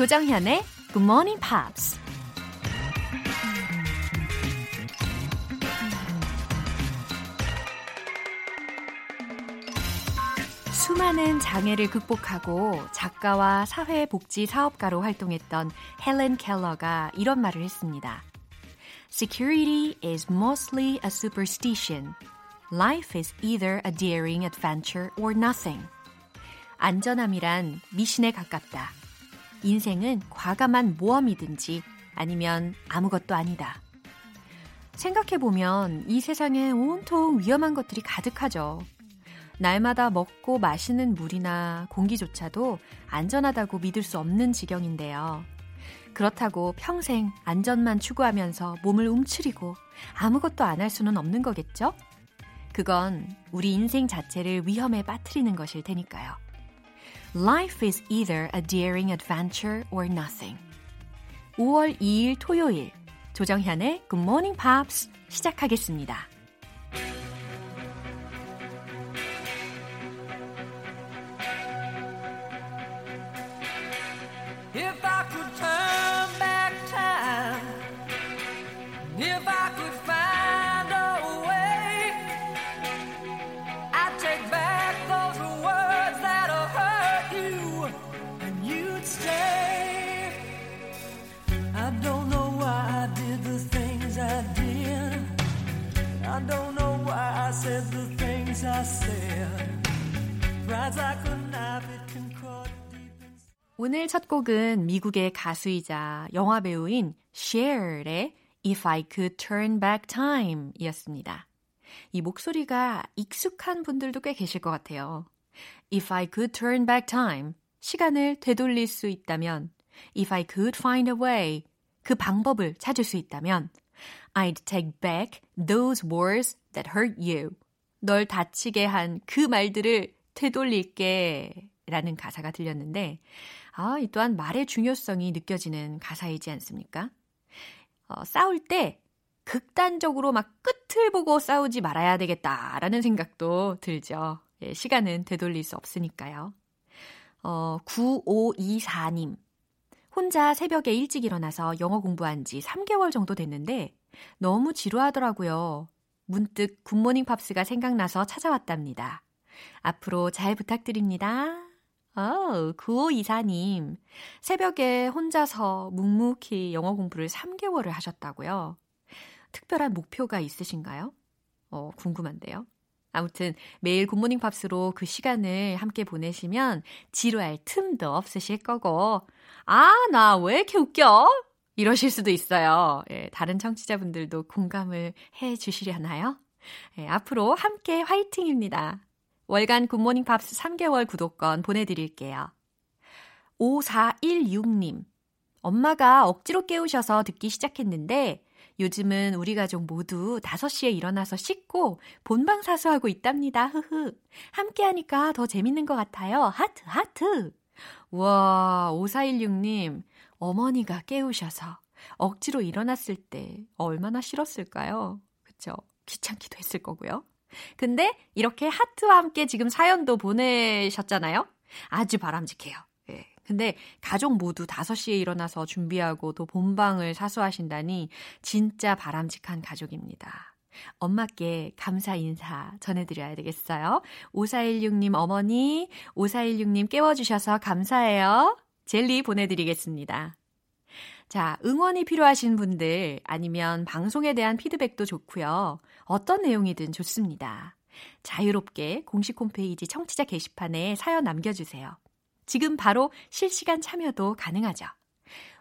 조정현의 Good Morning Pops. 수많은 장애를 극복하고 작가와 사회복지 사업가로 활동했던 헬렌 켈러가 이런 말을 했습니다. Security is mostly a superstition. Life is either a daring adventure or nothing. 안전함이란 미신에 가깝다. 인생은 과감한 모험이든지 아니면 아무것도 아니다. 생각해보면 이 세상에 온통 위험한 것들이 가득하죠. 날마다 먹고 마시는 물이나 공기조차도 안전하다고 믿을 수 없는 지경인데요. 그렇다고 평생 안전만 추구하면서 몸을 움츠리고 아무것도 안 할 수는 없는 거겠죠? 그건 우리 인생 자체를 위험에 빠뜨리는 것일 테니까요. Life is either a daring adventure or nothing. 5월 2일 토요일 조정현의 Good Morning Pops 시작하겠습니다. 오늘 첫 곡은 미국의 가수이자 영화 배우인 Cher의 If I Could Turn Back Time 이었습니다. 이 목소리가 익숙한 분들도 꽤 계실 것 같아요. If I could turn back time, 시간을 되돌릴 수 있다면, if I could find a way, 그 방법을 찾을 수 있다면, I'd take back those words that hurt you. 널 다치게 한 그 말들을 되돌릴게. 라는 가사가 들렸는데, 아, 이 또한 말의 중요성이 느껴지는 가사이지 않습니까? 어, 싸울 때 극단적으로 막 끝을 보고 싸우지 말아야 되겠다라는 생각도 들죠. 예, 시간은 되돌릴 수 없으니까요. 어, 9524님. 혼자 새벽에 일찍 일어나서 영어 공부한 지 3개월 정도 됐는데 너무 지루하더라고요. 문득 굿모닝 팝스가 생각나서 찾아왔답니다. 앞으로 잘 부탁드립니다. 어, 9524님. 새벽에 혼자서 묵묵히 영어 공부를 3개월을 하셨다고요? 특별한 목표가 있으신가요? 어, 궁금한데요. 아무튼 매일 굿모닝 팝스로 그 시간을 함께 보내시면 지루할 틈도 없으실 거고, 아, 나 왜 이렇게 웃겨? 이러실 수도 있어요. 예, 다른 청취자분들도 공감을 해 주시려나요? 예, 앞으로 함께 화이팅입니다. 월간 굿모닝 팝스 3개월 구독권 보내드릴게요. 5416님. 엄마가 억지로 깨우셔서 듣기 시작했는데 요즘은 우리 가족 모두 5시에 일어나서 씻고 본방 사수하고 있답니다. 흐흐. 함께 하니까 더 재밌는 것 같아요. 하트, 하트. 와, 5416님. 어머니가 깨우셔서 억지로 일어났을 때 얼마나 싫었을까요? 그쵸? 귀찮기도 했을 거고요. 근데 이렇게 하트와 함께 지금 사연도 보내셨잖아요? 아주 바람직해요. 예. 근데 가족 모두 5시에 일어나서 준비하고 또 본방을 사수하신다니 진짜 바람직한 가족입니다. 엄마께 감사 인사 전해드려야 되겠어요. 5416님 어머니, 5416님 깨워주셔서 감사해요. 젤리 보내드리겠습니다. 자, 응원이 필요하신 분들 아니면 방송에 대한 피드백도 좋고요. 어떤 내용이든 좋습니다. 자유롭게 공식 홈페이지 청취자 게시판에 사연 남겨주세요. 지금 바로 실시간 참여도 가능하죠.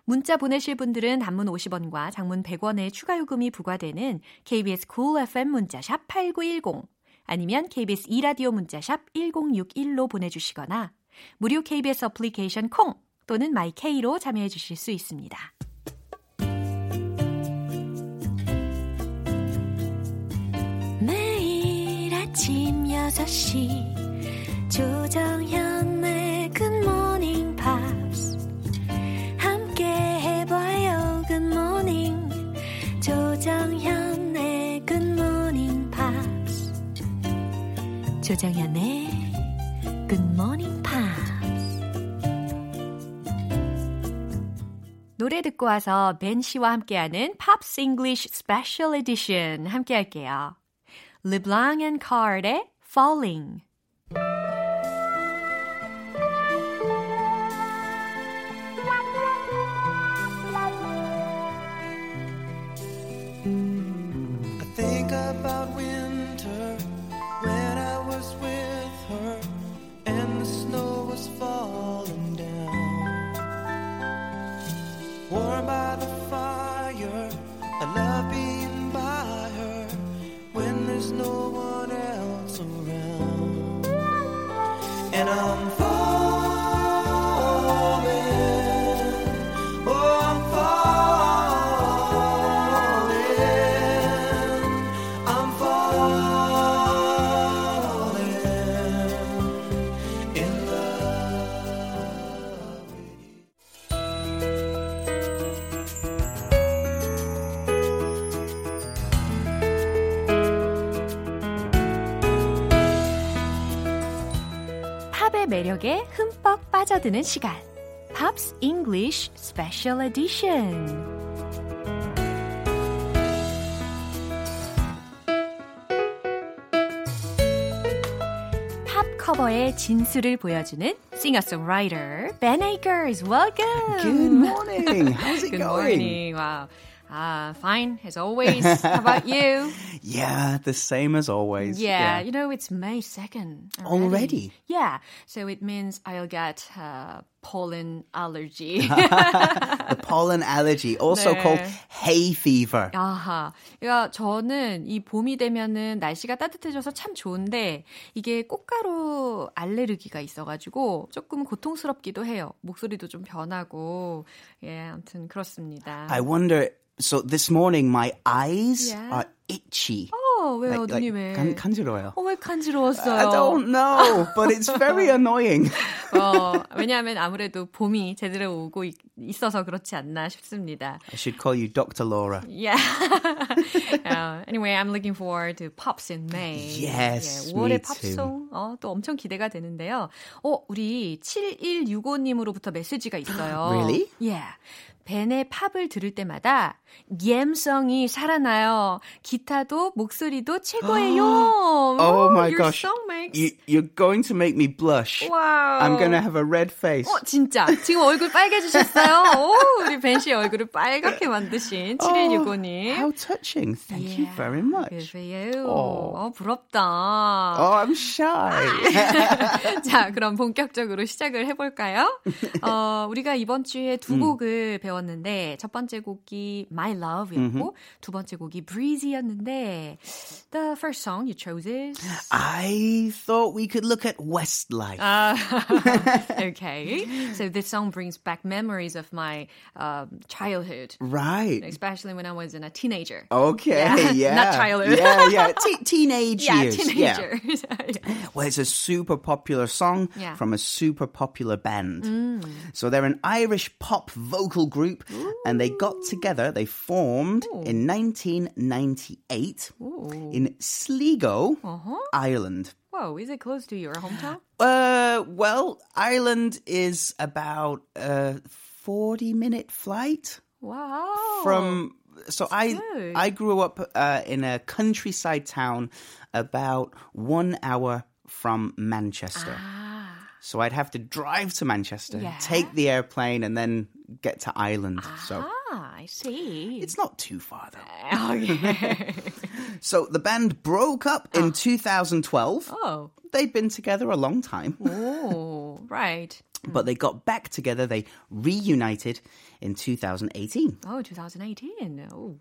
문자 보내실 분들은 단문 50원과 장문 100원의 추가 요금이 부과되는 KBS cool FM 문자샵 8910 아니면 KBS 2라디오 문자샵 1061로 보내주시거나 무료 KBS 어플리케이션 콩 또는 마이케이로 참여해 주실 수 있습니다. 6시. 조정현의 굿모닝 팝스 함께 해봐요 굿모닝 조정현의 굿모닝 팝스 조정현의 굿모닝 팝스 노래 듣고 와서 벤 씨와 함께하는 Pops English Special Edition 함께 할게요. LeBlanc and Carr의 Falling. 매력에 흠뻑 빠져드는 시간. Pops English Special Edition. 팝 커버의 진수를 보여주는 singer-songwriter Ben Akers. Welcome. Good morning. How's it Good going? morning. Wow. Ah, fine as always. How about you? Yeah, the same as always. Yeah, you know, it's May 2nd. Already? Yeah, so it means I'll get uh, pollen allergy. the pollen allergy, also 네. called hay fever. 아하. 그러니까 저는 이 봄이 되면은 날씨가 따뜻해져서 참 좋은데 이게 꽃가루 알레르기가 있어가지고 조금 고통스럽기도 해요. 목소리도 좀 변하고. 예, 아무튼 그렇습니다. I wonder. so this morning, my eyes Yeah. are itchy. 어, 왜요, Like- like 눈이 왜? 간, 간지러워요. 어, 왜 간지러웠어요? I don't know, but it's very annoying. 어, 왜냐하면 아무래도 봄이 제대로 오고 있, 있어서 그렇지 않나 싶습니다. I should call you Dr. Laura. Yeah. uh, anyway, I'm looking forward to Pops in May. Yes, 예, 5월의 me 팝송 어, 또 엄청 기대가 되는데요. 어, 우리 7165님으로부터 메시지가 있어요. Really? Yeah. 벤의 팝을 들을 때마다 갬성이 살아나요. 기타도 목소리 도 최고예요. Oh my gosh. You, you're going to make me blush. Wow. I'm going to have a red face. 어, 진짜. 지금 얼굴 빨개지셨어요. 오, 우리 벤 씨의 얼굴을 빨갛게 만드신 7165님. How touching. Thank you Yeah. very much. Good for you. 어. 어, 부럽다. Oh, I'm shy. 자, 그럼 본격적으로 시작을 해볼까요? 어, 우리가 이번 주에 두 곡을 배웠는데, 첫 번째 곡이 My Love였고, 두 번째 곡이 Breezy였는데, the first song you chose is... I thought we could look at Westlife. Uh, okay. So this song brings back memories of my um, childhood, right. especially when I was in a teenager. Okay, Yeah, yeah. not childhood. Yeah, yeah. Te- teenage Yeah, years. teenager. Well, it's a super popular song Yeah. from a super popular band. So they're an Irish pop vocal group and they got together, they formed in 1998 in Sligo, Ireland. Whoa, is it close to your hometown? Uh, well, Ireland is about a 40 minute flight Wow. from so I good. I grew up uh, in a countryside town about one hour from Manchester. Ah. So I'd have to drive to Manchester, Yeah. take the airplane, and then get to Ireland. So Ah, I see. it's not too far though. okay. So the band broke up in 2012. oh. They'd been together a long time, Oh, right. but they got back together. They reunited in 2018. Oh, 2018. Oh.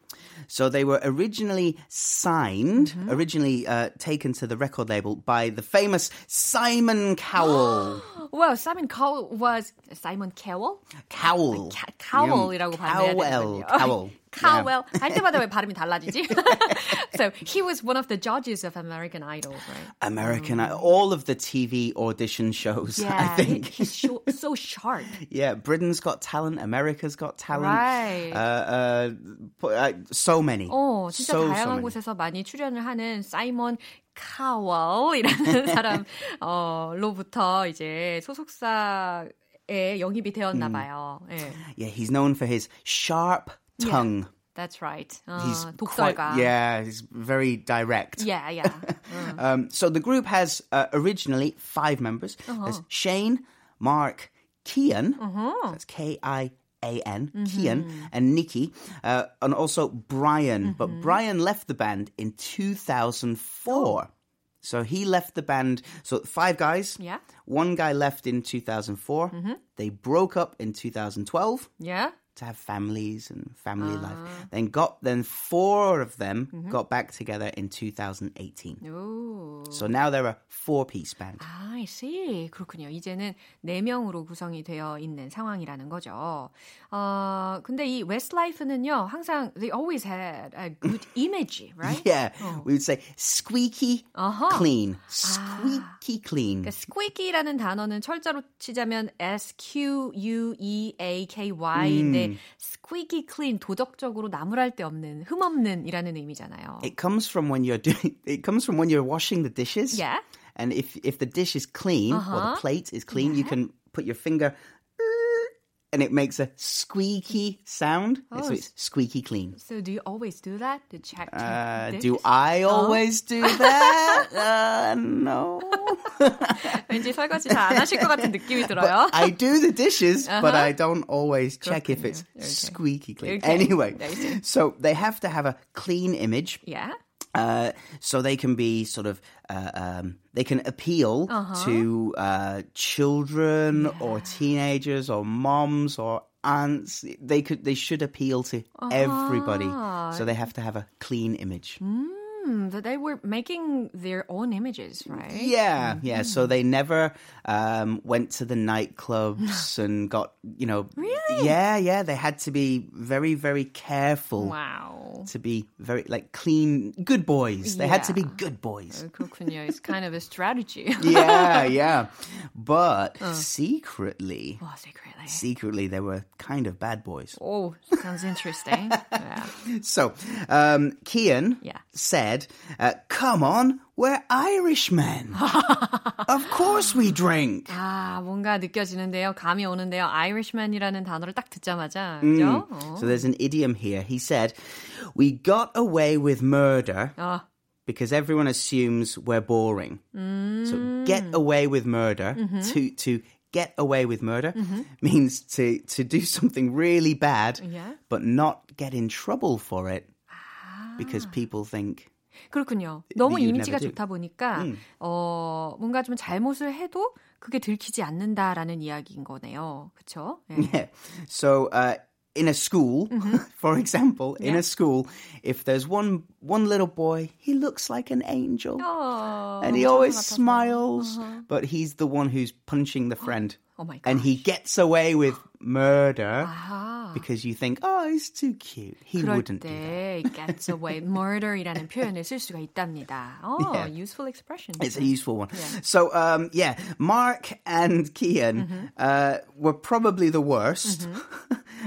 So they were originally signed, originally uh, taken to the record label by the famous Simon Cowell. Well, Simon Cowell was Simon Cowell? Cowell. 카, Cowell이라고 발음해야 Cowell. 되는군요. Cowell. Cowell. 할 때마다 왜 발음이 달라지지? so he was one of the judges of American Idol, right? American, all of the TV audition shows, Yeah, I think. he- he's so, so sharp. yeah, Britain's Got Talent, America's Got Talent. Right. Uh, uh, uh, so many. 어, 진짜 so, so 다양한 many. 곳에서 많이 출연을 하는 사이먼 카월이라는 사람 어로부터 이제 소속사 에 영입이 되었나 봐요. 예. Yeah, he's known for his sharp tongue. Yeah, that's right. 어, He's 독설가. quite, yeah, he's very direct. Yeah, yeah. Um, so the group has uh, originally five members. There's Shane, Mark, Kian, that's K I A N, Kian, and Nikki, uh, and also Brian. But Brian left the band in 2004. So he left the band. So five guys. Yeah. One guy left in 2004. They broke up in 2012 Yeah. to have families and family life. Then got then four of them got back together in 2018. 오. So now they're a four-piece band. 아, I see. 그렇군요. 이제는 네 명으로 구성이 되어 있는 상황이라는 거죠. 어, 근데 이 Westlife는요, 항상 they always had a good image, right? Yeah, we would say squeaky Uh-huh. clean. Squeaky clean. 그러니까 squeaky라는 단어는 철자로 치자면 S Q U E A K Y인데 squeaky clean 도덕적으로 나무랄 데 없는 흠 없는이라는 의미잖아요. It comes from when you're doing. It comes from when you're washing the dishes. Yeah. And if if the dish is clean or Uh-huh. the plate is clean, you can put your finger. And it makes a squeaky sound. Oh, so it's squeaky clean. So do you always do that to check? Uh, dishes? do I always do that? uh, no. 왠지 설거지 잘 안 하실 것 같은 느낌이 들어요. I do the dishes, but Uh-huh. I don't always check if it's 그렇군요. Okay. squeaky clean. Okay. Anyway, I see. so they have to have a clean image. yeah. Uh, so they can be sort of uh, um, they can appeal Uh-huh. to uh, children or teenagers or moms or aunts. They could they should appeal to everybody. Uh-huh. So they have to have a clean image. Hmm, that they were making their own images, right? Yeah, yeah. So they never um, went to the nightclubs and got, you know. Really? Yeah, yeah. They had to be very, very careful Wow. to be very, like, clean, good boys. They had to be Yeah. good boys. 그렇군요. It's kind of a strategy. yeah, yeah. But secretly, oh, secretly. secretly, they were kind of bad boys. Oh, sounds interesting. yeah. So, um, Kian Yeah. said, uh, Come on, we're Irishmen. of course we drink. 아, 뭔가 느껴지는데요. 감이 오는데요. Irishman이라는 단어를 딱 듣자마자, 그죠? 어. So there's an idiom here. He said, We got away with murder 아, because everyone assumes we're boring. So get away with murder to to get away with murder means to to do something really bad Yeah. but not get in trouble for it because people think 그렇군요. 너무 you'd 이미지가 never do. 좋다 보니까 어, 뭔가 좀 잘못을 해도 그게 들키지 않는다라는 이야기인 거네요. 그렇죠? yeah. So uh in a school, for example, in Yeah. a school, if there's one one little boy, he looks like an angel. 어, and he 너무 always 같아서. smiles, but he's the one who's punching the friend. Oh my and he gets away with murder 아하. because you think, oh, he's too cute. He 그럴 wouldn't do that. 때 gets away murder이라는 표현을 쓸 수가 있답니다. Oh, Yeah. useful expression. It's a useful one. So, um, yeah, Mark and Kian Mm-hmm. uh, were probably the worst.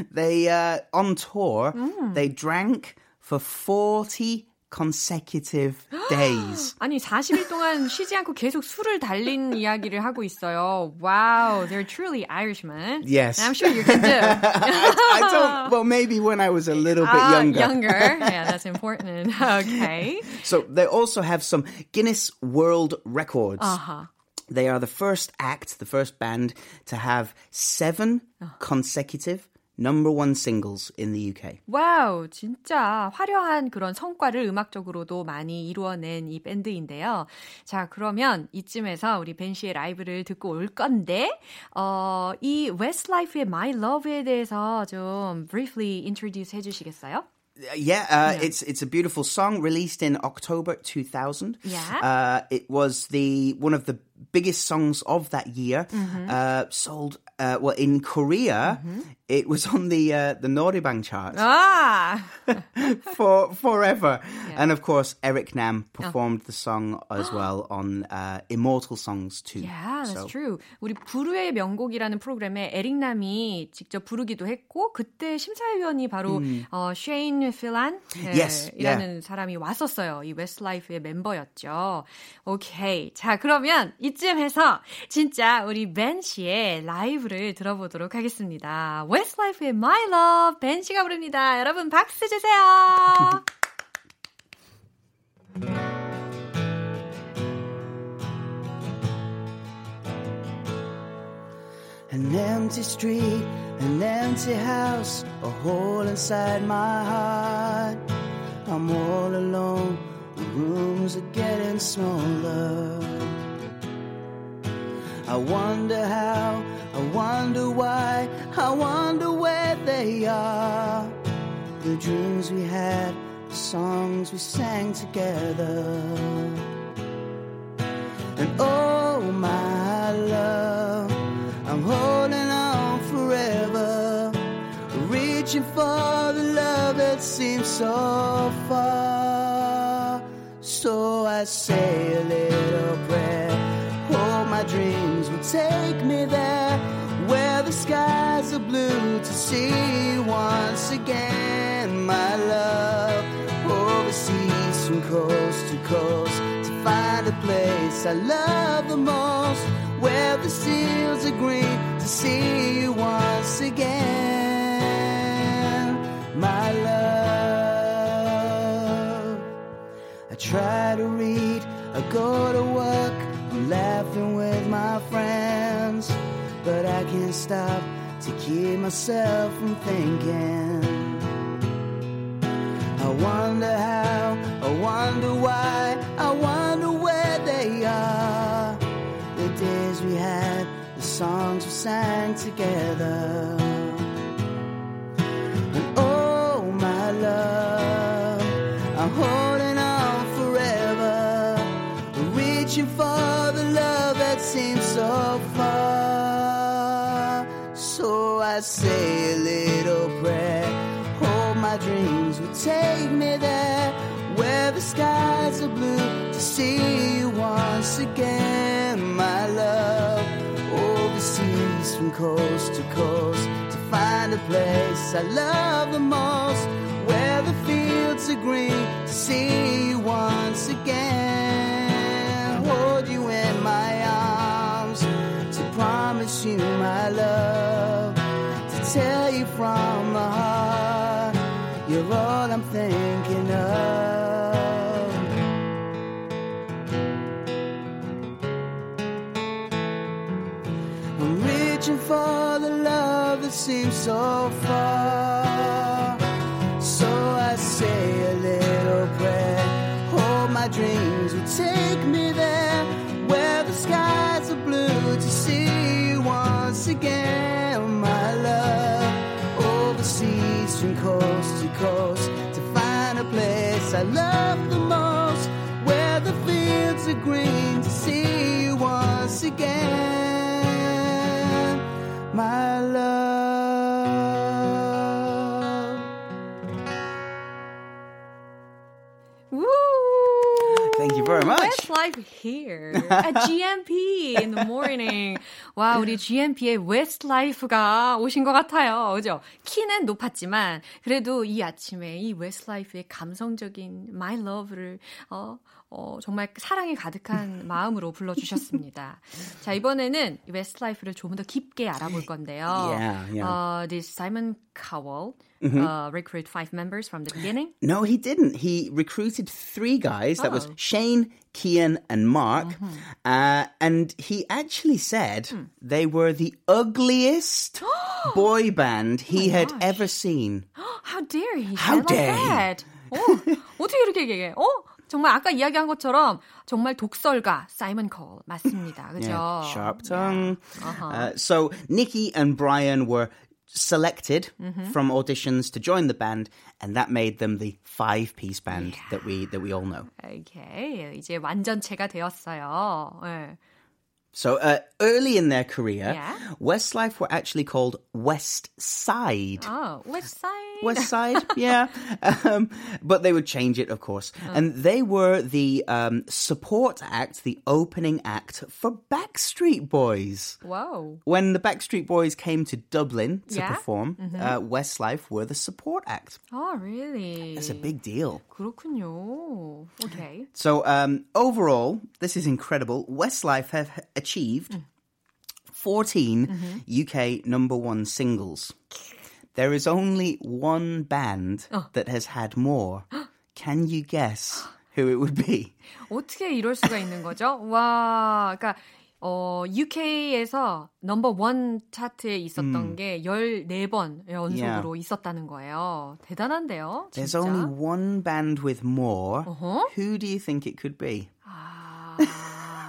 they uh, on tour, Mm. they drank for forty consecutive days. 아니 40일 동안 쉬지 않고 계속 술을 달린 이야기를 하고 있어요. Wow, they're truly Irishmen. Yes. And I'm sure you can do. I don't. Well, maybe when I was a little bit Ah, younger. younger. Yeah, that's important. Okay. So they also have some Guinness World Records. Uh-huh. They are the first act, the first band to have seven consecutive number one singles in the UK. 와우, 진짜 화려한 그런 성과를 음악적으로도 많이 이루어낸 이 밴드인데요. 자, 그러면 이쯤에서 우리 벤 씨의 라이브를 듣고 올 건데, 어, 이 Westlife의 My Love에 대해서 좀 briefly introduce 해 주시겠어요? Uh, Yeah, uh, it's it's a beautiful song released in October 2000. Yeah. uh, it was the one of the biggest songs of that year. Mm-hmm. Uh, sold uh, well in Korea. It was on the uh, the Norebang chart 아, for forever, and of course Eric Nam performed the song as well on uh, Immortal Songs too. Yeah, that's So- true. 우리 부르의 명곡이라는 프로그램에 에릭 남이 직접 부르기도 했고 그때 심사위원이 바로 어, 쉐인 필란 음. Yes, 이라는 사람이 왔었어요. 이 웨스트라이프의 멤버였죠. 오케이. 자, 그러면 이쯤 해서 진짜 우리 벤 씨의 라이브를 들어보도록 하겠습니다. Westlife의 My Love 벤 씨가 부릅니다. 여러분 박수 주세요. An empty street, an empty house, a hole inside my heart. I'm all alone, the rooms are getting smaller. I wonder how, I wonder why, I wonder where they are. The dreams we had, the songs we sang together. And oh, my love, I'm holding on forever, reaching for the love that seems so far. So I say a little prayer, hold my dreams will take me there, where the skies are blue to see once again, my love, overseas from coast to coast to find a place I love the most where the seals are green to see you once again, my love. I try to read, I go to work, laughing with my friends, but I can't stop to keep myself from thinking. I wonder how, I wonder why, I wonder where they are. The days we had, the songs we sang together. And oh, my love, I'm holding on forever, reaching for I say a little prayer, hope my dreams will take me there, where the skies are blue to see you once again, my love. Overseas from coast to coast to find a place I love the most, where the fields are green to see you once again. Hold you in my arms to promise you my love, tell you from the heart, you're all I'm thinking of. I'm reaching for the love that seems so far. So I say a little prayer. Hope my dreams will take me there, where the skies are blue to see you once again, coast to find a place I love the most, where the fields are green to see you once again, my love. Woo! Thank you very much. Westlife here at GMP in the morning. 와, 우리 GMP의 Westlife가 오신 것 같아요. 그죠? 키는 높았지만, 그래도 이 아침에 이 Westlife의 감성적인 My Love를, 어, 어, 정말 사랑이 가득한 마음으로 불러주셨습니다. 자, 이번에는 Westlife를 조금 더 깊게 알아볼 건데요. Yeah, yeah. Uh, did Simon Cowell uh, recruit five members from the beginning? No, he didn't. He recruited three guys. That was Oh. Shane, Kian, and Mark. Uh, and he actually said they were the ugliest boy band he had gosh. ever seen. How dare he? How say like dare he. that? 어, 어떻게 이렇게 얘기해? 어? 정말 아까 이야기한 것처럼 정말 독설가 사이먼 콜 맞습니다. 그죠? Yeah, sharp tongue. Uh-huh. Uh, so Nikki and Brian were selected from auditions to join the band, and that made them the five-piece band that we that we all know. 오케이. 이제 완전체가 되었어요. 예. So uh, early in their career, Yeah. Westlife were actually called West Side. 아, West Side. West Side, yeah. Um, but they would change it, of course. Oh. And they were the um, support act, the opening act for Backstreet Boys. Whoa. When the Backstreet Boys came to Dublin to yeah? perform, mm-hmm. uh, Westlife were the support act. Oh, really? That's a big deal. 그렇군요. Okay. So um, overall, this is incredible. Westlife have achieved mm. 14 mm-hmm. UK number one singles. There is only one band oh. that has had more. Can you guess who it would be? 어떻게 이럴 수가 있는 거죠? 와, 그러니까 어, UK에서 넘버 원 차트에 있었던 음. 게 14번 연속으로 yeah. 있었다는 거예요. 대단한데요. 진짜? There's only one band with more. Uh-huh? Who do you think it could be?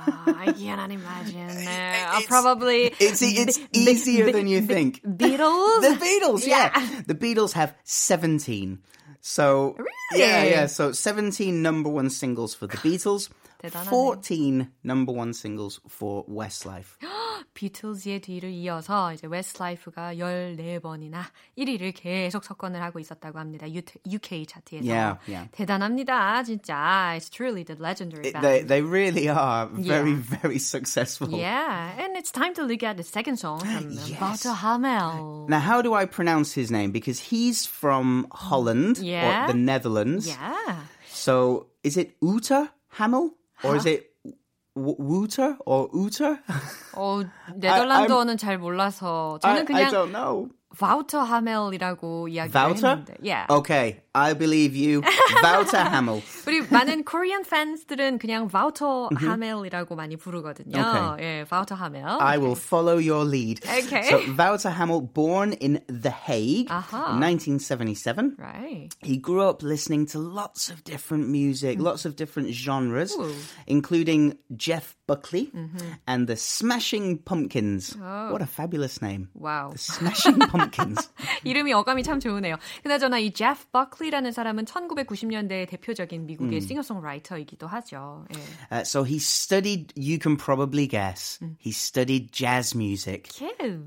I cannot imagine. Uh, probably. It's, it's b- easier b- than you b- think. Beatles? the Beatles, yeah. yeah. The Beatles have 17. So, really? yeah, yeah. So 17 number one singles for the Beatles. 14 number one singles for Westlife. 비틀즈의 뒤를 이어서 이제 웨스트라이프가 14번이나 1위를 계속 석권을 하고 있었다고 합니다. UK 차트에서. Yeah, yeah. 대단합니다. 진짜. It's truly the legendary band. They, they really are very, yeah. very successful. Yeah, and it's time to look at the second song from yes. Wouter Hamel. Now, how do I pronounce his name? Because he's from Holland yeah. or the Netherlands. Yeah. So, is it Uta Hamel? Or is it Wooter or Uter? 어, 네덜란드어는 잘 몰라서 저는 그냥 I, I don't know. 바우터 하멜이라고 이야기를 Wouter? 했는데. Yeah. Okay, I believe you. Wouter Hamel. 우리 많은 Korean fans들은 그냥 Wouter Hamel이라고 많이 부르거든요. Okay. 예, Wouter Hamel. I will follow your lead. Okay. So Wouter Hamel, born in The Hague uh-huh. in 1977. Right. He grew up listening to lots of different music, mm. lots of different genres, Ooh. including Jeff Buckley mm-hmm. and the Smashing Pumpkins. Oh. What a fabulous name. Wow. The Smashing Pumpkins. 이름이 어감이 참 좋으네요. 그나저나 이 제 프 버클리라는 사람은 1990년대 대표적인 미국의 음. 싱어송라이터이기도 하죠. 예. Uh, so he studied, you can probably guess, 음. he studied jazz music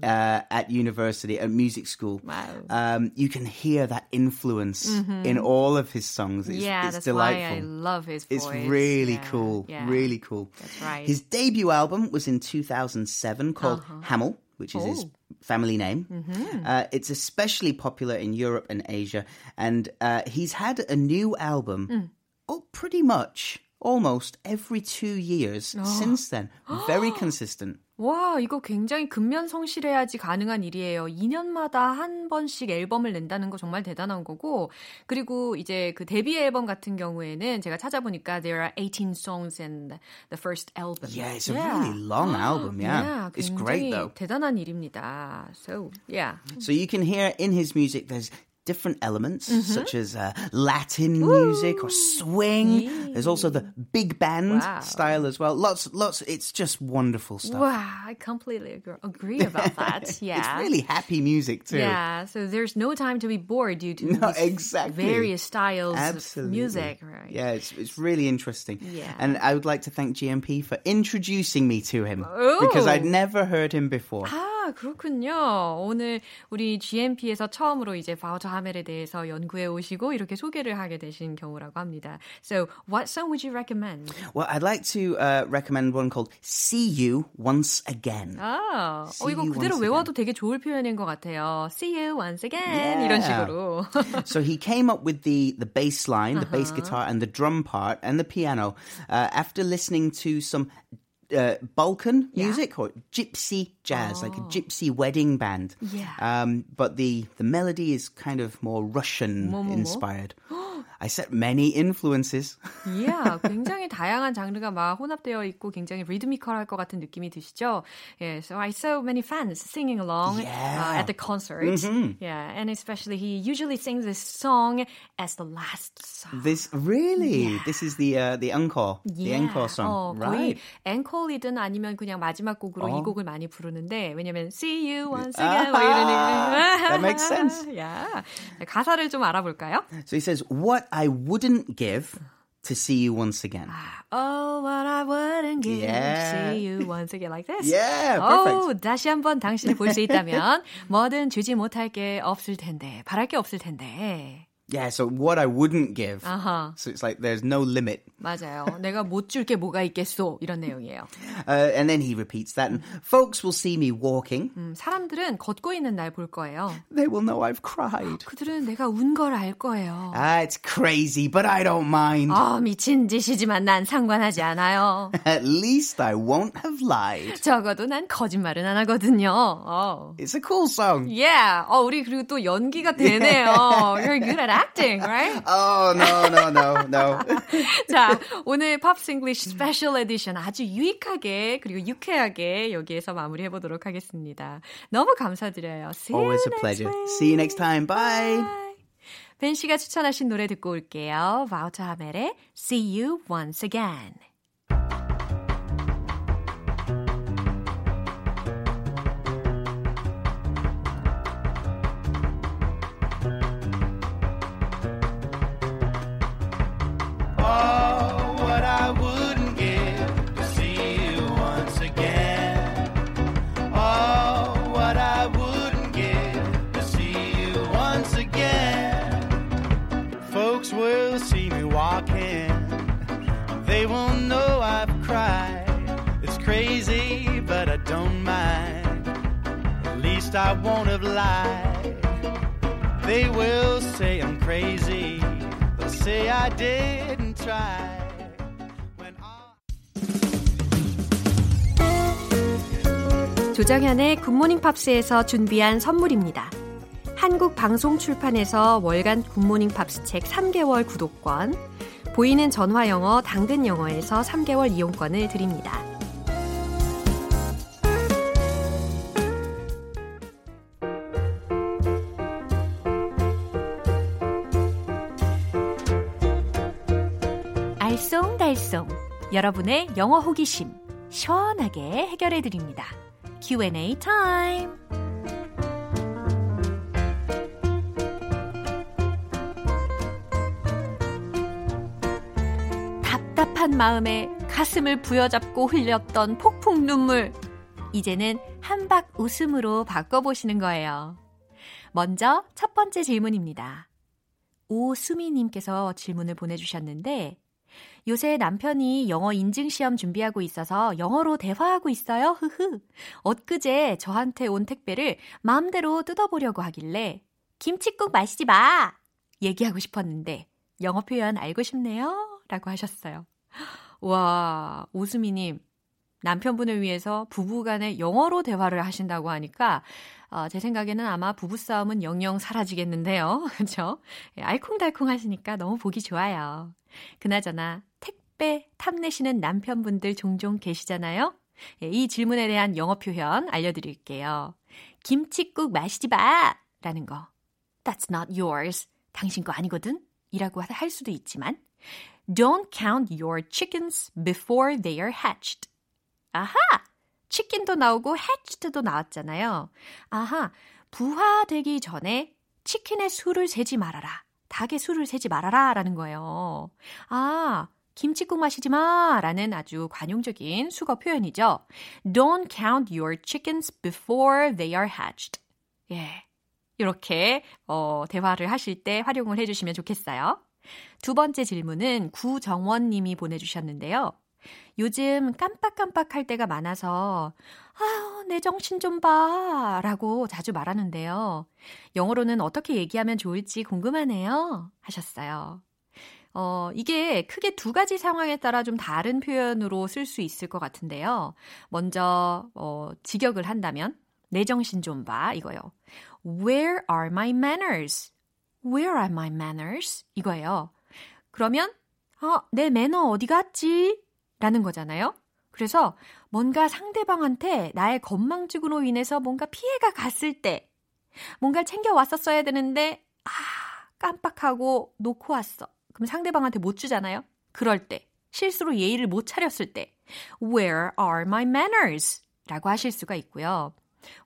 uh, at university, at music school. Wow. Um, you can hear that influence mm-hmm. in all of his songs. It's, yeah, it's that's delightful. why I love his voice. It's really yeah. cool. Yeah. Really cool. That's right. His debut album was in 2007 called uh-huh. Hamel which is oh. his family name. Mm-hmm. Uh, it's especially popular in Europe and Asia, and uh, he's had a new album. Mm. Oh, pretty much almost every two years oh. since then. Very consistent. 와, 이거 굉장히 근면 성실해야지 가능한 일이에요. 2년마다 한 번씩 앨범을 낸다는 거 정말 대단한 거고, 그리고 이제 그 데뷔 앨범 같은 경우에는 제가 찾아보니까 there are 18 songs in the first album. Yeah, it's a yeah. really long album. Yeah, yeah it's great though. 대단한 일입니다. So yeah. So you can hear in his music there's different elements mm-hmm. such as uh, Latin Ooh. music or swing. Yeah. There's also the big band wow. style as well. Lots, lots. It's just wonderful stuff. Wow, I completely agree about that. Yeah, it's really happy music too. Yeah, so there's no time to be bored due to no, exactly. various styles Absolutely. of music. Right? Yeah, it's it's really interesting. Yeah, and I would like to thank GMP for introducing me to him Ooh. because I'd never heard him before. 아 그렇군요. 오늘 우리 GMP에서 처음으로 이제 바우처 하멜에 대해서 연구해 오시고 이렇게 소개를 하게 되신 경우라고 합니다. So, what song would you recommend? Well, I'd like to uh, recommend one called "See You Once Again." 아, 어, 이거 그대로 외워도 되게 좋을 표현인 것 같아요. See you once again yeah. 이런 식으로. so he came up with the the bass line, the uh-huh. bass guitar, and the drum part, and the piano uh, after listening to some uh, Balkan yeah. music or gypsy jazz, oh. like a oh. gypsy wedding band. Yeah. Um, but the the melody is kind of more Russian inspired. I said many influences. yeah, 굉장히 다양한 장르가 막 혼합되어 있고 굉장히 리드미컬할 것 같은 느낌이 드시죠? Yeah, so I saw many fans singing along yeah. uh, at the concert. Mm-hmm. Yeah, and especially he usually sings this song as the last song. This really, yeah. this is the uh, the encore, yeah. the encore song, 어, right? 앵콜이든 아니면 그냥 마지막 곡으로 어. 이 곡을 많이 부르는데 왜냐면 See You Once Again 뭐 이러니 That makes sense. yeah, 가사를 좀 알아볼까요? So he says, "What I wouldn't give to see you once again. Oh, what I wouldn't give Yeah. to see you once again like this. Yeah, perfect. Oh, 다시 한번 당신을 볼 수 있다면 뭐든 주지 못할 게 없을 텐데, 바랄 게 없을 텐데. Yeah, so what I wouldn't give. 아하, So it's like there's no limit. 맞아요. 내가 못 줄 게 뭐가 있겠소 이런 내용이에요. Uh, and then he repeats that. And folks will see me walking. 음, 사람들은 걷고 있는 날 볼 거예요. They will know I've cried. 그들은 내가 운 걸 알 거예요. Ah, it's crazy, but I don't mind. 아, 미친 짓이지만 난 상관하지 않아요. At least I won't have lied. 적어도 난 거짓말은 안 하거든요. 어. It's a cool song. Yeah. 어, 우리 그리고 또 연기가 되네요. You're good at acting, right? Oh, no, no, no, no. 자, 오늘 Pops English Special Edition 아주 유익하게 그리고 유쾌하게 여기에서 마무리해 보도록 하겠습니다. 너무 감사드려요. See you Always a next pleasure. week. See you next time. Bye. Bye. 벤 씨가 추천하신 노래 듣고 올게요. 바우터 하멜의 See You Once Again. I won't have lied. They will say I'm crazy. They'll say I didn't try. 조정현의 굿모닝 팝스에서 준비한 선물입니다. 한국 방송 출판에서 월간 굿모닝 팝스 책 3개월 구독권, 보이는 전화 영어 당근 영어에서 3개월 이용권을 드립니다. 알쏭달쏭 여러분의 영어 호기심 시원하게 해결해 드립니다. Q&A 타임. 답답한 마음에 가슴을 부여잡고 흘렸던 폭풍 눈물. 이제는 한박 웃음으로 바꿔 보시는 거예요. 먼저 첫 번째 질문입니다. 오수미 님께서 질문을 보내 주셨는데, 요새 남편이 영어 인증 시험 준비하고 있어서 영어로 대화하고 있어요. 흐흐. 엊그제 저한테 온 택배를 마음대로 뜯어보려고 하길래 김치국 마시지 마. 얘기하고 싶었는데 영어 표현 알고 싶네요. 라고 하셨어요. 와, 오수미님. 남편분을 위해서 부부간에 영어로 대화를 하신다고 하니까 어, 제 생각에는 아마 부부싸움은 영영 사라지겠는데요. 그렇죠? 알콩달콩 하시니까 너무 보기 좋아요. 그나저나 택배 탐내시는 남편분들 종종 계시잖아요. 예, 이 질문에 대한 영어 표현 알려드릴게요. 김치국 마시지 마! 라는 거. That's not yours. 당신 거 아니거든? 이라고 할 수도 있지만 Don't count your chickens before they are hatched. 아하! 치킨도 나오고 hatched도 나왔잖아요. 아하! 부화되기 전에 치킨의 수를 세지 말아라. 닭의 수를 세지 말아라 라는 거예요. 아, 김치국 마시지 마 라는 아주 관용적인 수거 표현이죠. Don't count your chickens before they are hatched. 예. 이렇게 어, 대화를 하실 때 활용을 해주시면 좋겠어요. 두 번째 질문은 구정원 님이 보내주셨는데요. 요즘 깜빡깜빡 할 때가 많아서 아유, 내 정신 좀 봐. 라고 자주 말하는데요. 영어로는 어떻게 얘기하면 좋을지 궁금하네요. 하셨어요. 어, 이게 크게 두 가지 상황에 따라 좀 다른 표현으로 쓸 수 있을 것 같은데요. 먼저, 어, 직역을 한다면, 내 정신 좀 봐. 이거요. Where are my manners? Where are my manners? 이거예요. 그러면, 어, 내 매너 어디 갔지? 라는 거잖아요. 그래서 뭔가 상대방한테 나의 건망증으로 인해서 뭔가 피해가 갔을 때, 뭔가를 챙겨왔었어야 되는데, 아, 깜빡하고 놓고 왔어. 그럼 상대방한테 못 주잖아요? 그럴 때, 실수로 예의를 못 차렸을 때, Where are my manners? 라고 하실 수가 있고요.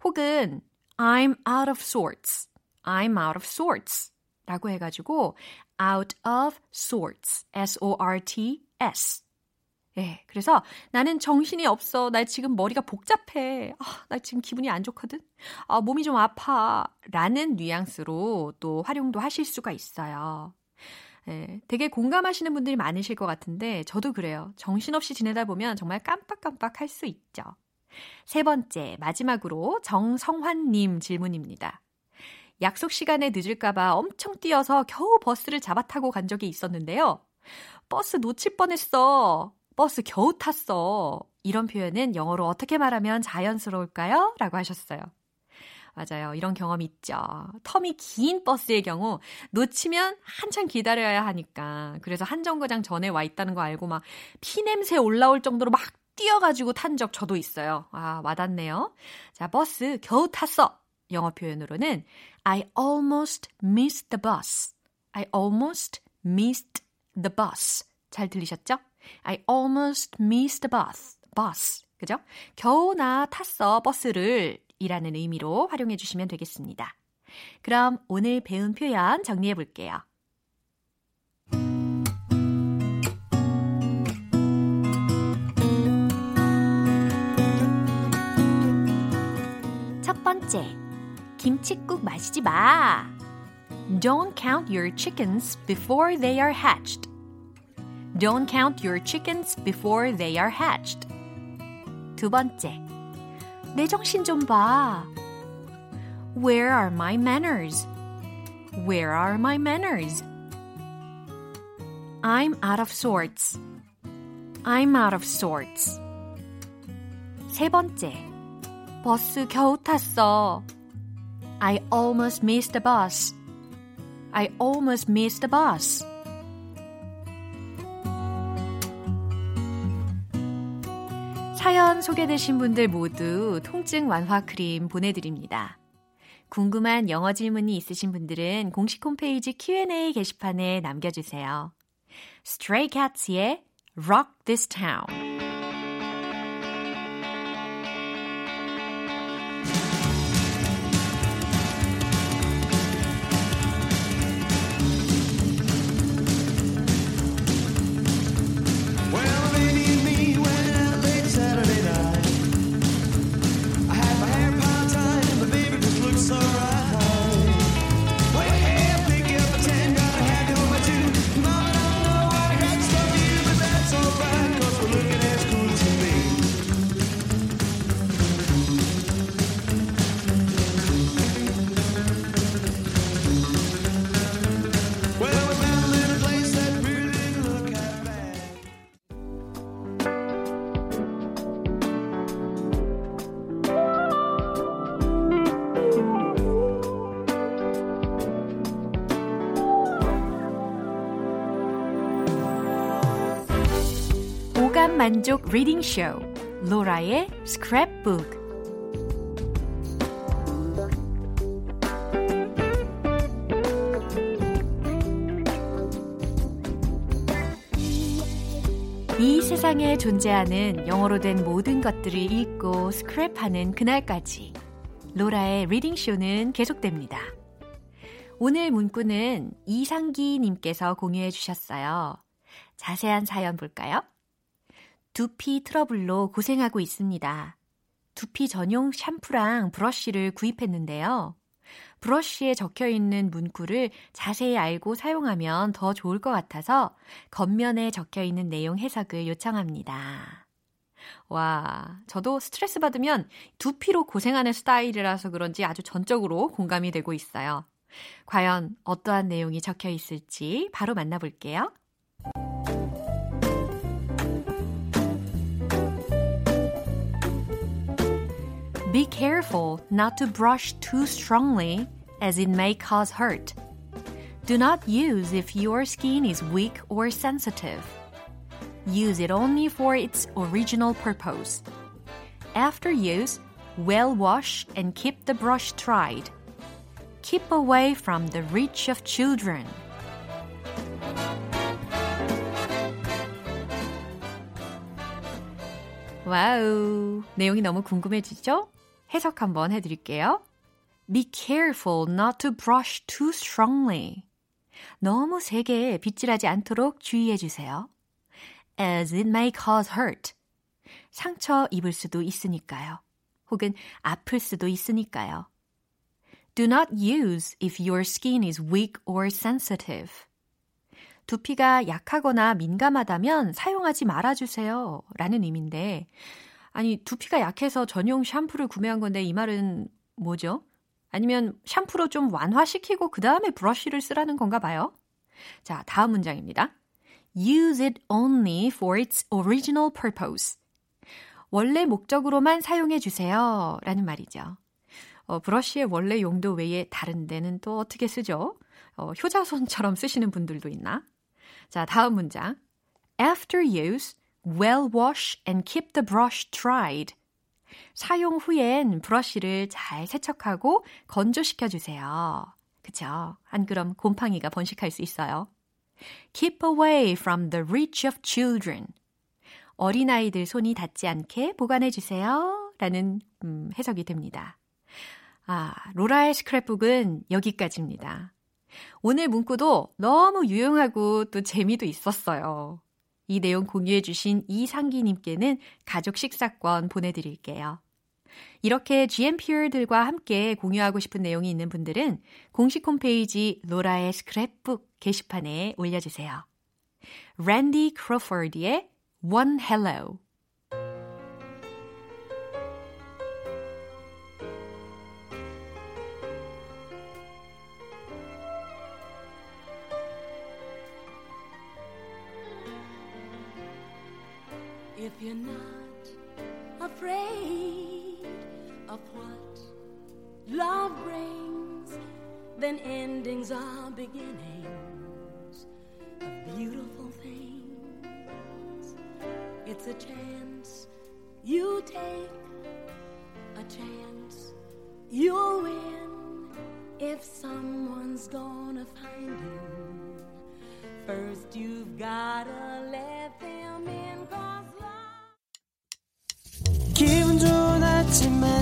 혹은, I'm out of sorts. I'm out of sorts. 라고 해가지고, out of sorts. S-O-R-T-S. 네, 그래서 나는 정신이 없어. 나 지금 머리가 복잡해. 아, 나 지금 기분이 안 좋거든. 아, 몸이 좀 아파. 라는 뉘앙스로 또 활용도 하실 수가 있어요. 네, 되게 공감하시는 분들이 많으실 것 같은데 저도 그래요. 정신없이 지내다 보면 정말 깜빡깜빡 할 수 있죠. 세 번째, 마지막으로 정성환님 질문입니다. 약속 시간에 늦을까봐 엄청 뛰어서 겨우 버스를 잡아 타고 간 적이 있었는데요. 버스 놓칠 뻔했어. 버스 겨우 탔어. 이런 표현은 영어로 어떻게 말하면 자연스러울까요? 라고 하셨어요. 맞아요. 이런 경험 있죠. term이 긴 버스의 경우 놓치면 한참 기다려야 하니까. 그래서 한 정거장 전에 와 있다는 거 알고 막 피냄새 올라올 정도로 막 뛰어가지고 탄 적 저도 있어요. 아, 와닿네요. 자, 버스 겨우 탔어. 영어 표현으로는 I almost missed the bus. I almost missed the bus. 잘 들리셨죠? I almost missed the bus. bus. 그죠? 겨우 나 탔어 버스를 이라는 의미로 활용해 주시면 되겠습니다. 그럼 오늘 배운 표현 정리해 볼게요. 첫 번째, 김치국 마시지 마. Don't count your chickens before they are hatched. Don't count your chickens before they are hatched. 두 번째, 내 정신 좀 봐. Where are my manners? Where are my manners? I'm out of sorts. I'm out of sorts. 세 번째, 버스 겨우 탔어. I almost missed the bus. I almost missed the bus. 사연 소개되신 분들 모두 통증 완화 크림 보내드립니다. 궁금한 영어 질문이 있으신 분들은 공식 홈페이지 Q&A 게시판에 남겨주세요. Stray Cats의 Rock This Town 만족 reading show 로라의 스크랩북 이 세상에 존재하는 영어로 된 모든 것들을 읽고 스크랩하는 그날까지 로라의 reading show는 계속됩니다. 오늘 문구는 이상기 님께서 공유해 주셨어요. 자세한 사연 볼까요? 두피 트러블로 고생하고 있습니다. 두피 전용 샴푸랑 브러쉬를 구입했는데요. 브러쉬에 적혀 있는 문구를 자세히 알고 사용하면 더 좋을 것 같아서 겉면에 적혀 있는 내용 해석을 요청합니다. 와, 저도 스트레스 받으면 두피로 고생하는 스타일이라서 그런지 아주 전적으로 공감이 되고 있어요. 과연 어떠한 내용이 적혀 있을지 바로 만나볼게요. Be careful not to brush too strongly, as it may cause hurt. Do not use if your skin is weak or sensitive. Use it only for its original purpose. After use, well wash and keep the brush dried. Keep away from the reach of children. 와우. 내용이 너무 궁금해지죠? 해석 한번 해드릴게요. Be careful not to brush too strongly. 너무 세게 빗질하지 않도록 주의해 주세요. as it may cause hurt. 상처 입을 수도 있으니까요. 혹은 아플 수도 있으니까요. Do not use if your skin is weak or sensitive. 두피가 약하거나 민감하다면 사용하지 말아주세요. 라는 의미인데, 아니, 두피가 약해서 전용 샴푸를 구매한 건데 이 말은 뭐죠? 아니면 샴푸로 좀 완화시키고 그 다음에 브러쉬를 쓰라는 건가 봐요. 자, 다음 문장입니다. Use it only for its original purpose. 원래 목적으로만 사용해 주세요. 라는 말이죠. 어, 브러쉬의 원래 용도 외에 다른 데는 또 어떻게 쓰죠? 어, 효자손처럼 쓰시는 분들도 있나? 자, 다음 문장. After use, well wash and keep the brush dried. 사용 후엔 브러쉬를 잘 세척하고 건조시켜 주세요. 그쵸? 안 그럼 곰팡이가 번식할 수 있어요. Keep away from the reach of children. 어린아이들 손이 닿지 않게 보관해 주세요. 라는 음, 해석이 됩니다. 아, 로라의 스크랩북은 여기까지입니다. 오늘 문구도 너무 유용하고 또 재미도 있었어요. 이 내용 공유해 주신 이상기님께는 가족 식사권 보내드릴게요. 이렇게 GMPR들과 함께 공유하고 싶은 내용이 있는 분들은 공식 홈페이지 로라의 스크랩북 게시판에 올려주세요. 랜디 크로포드의 One Hello you're not afraid of what love brings, then endings are beginnings of beautiful things. It's a chance you take, a chance you'll win if someone's gonna find you. First, you've gotta let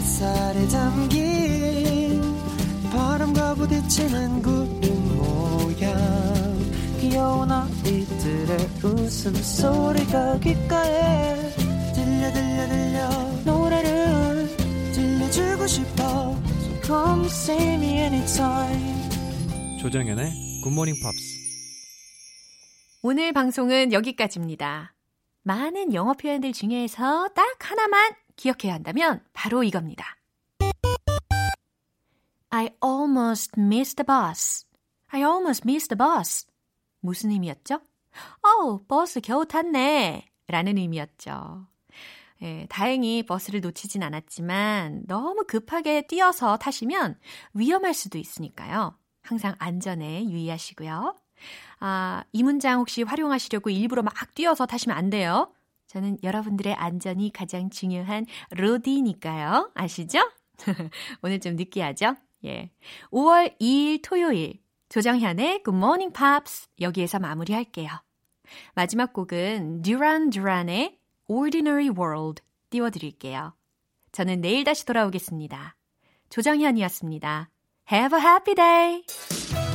햇살에 담긴 바람과 부딪히는 구름 모양. 귀여운 아이들의 웃음소리가 귓가에 들려 들려 들려. 노래를 들려주고 싶어. So come see me anytime. 조정현의 굿모닝 팝스 오늘 방송은 여기까지입니다. 많은 영어 표현들 중에서 딱 하나만 기억해야 한다면 바로 이겁니다. I almost missed the bus. I almost missed the bus. 무슨 의미였죠? 어, 버스 겨우 탔네. 라는 의미였죠. 예, 다행히 버스를 놓치진 않았지만 너무 급하게 뛰어서 타시면 위험할 수도 있으니까요. 항상 안전에 유의하시고요. 아, 이 문장 혹시 활용하시려고 일부러 막 뛰어서 타시면 안 돼요. 저는 여러분들의 안전이 가장 중요한 로디니까요. 아시죠? 오늘 좀 느끼하죠? 예. 5월 2일 토요일 조정현의 Good Morning Pops 여기에서 마무리할게요. 마지막 곡은 듀란 듀란의 Ordinary World 띄워드릴게요. 저는 내일 다시 돌아오겠습니다. 조정현이었습니다. Have a happy day!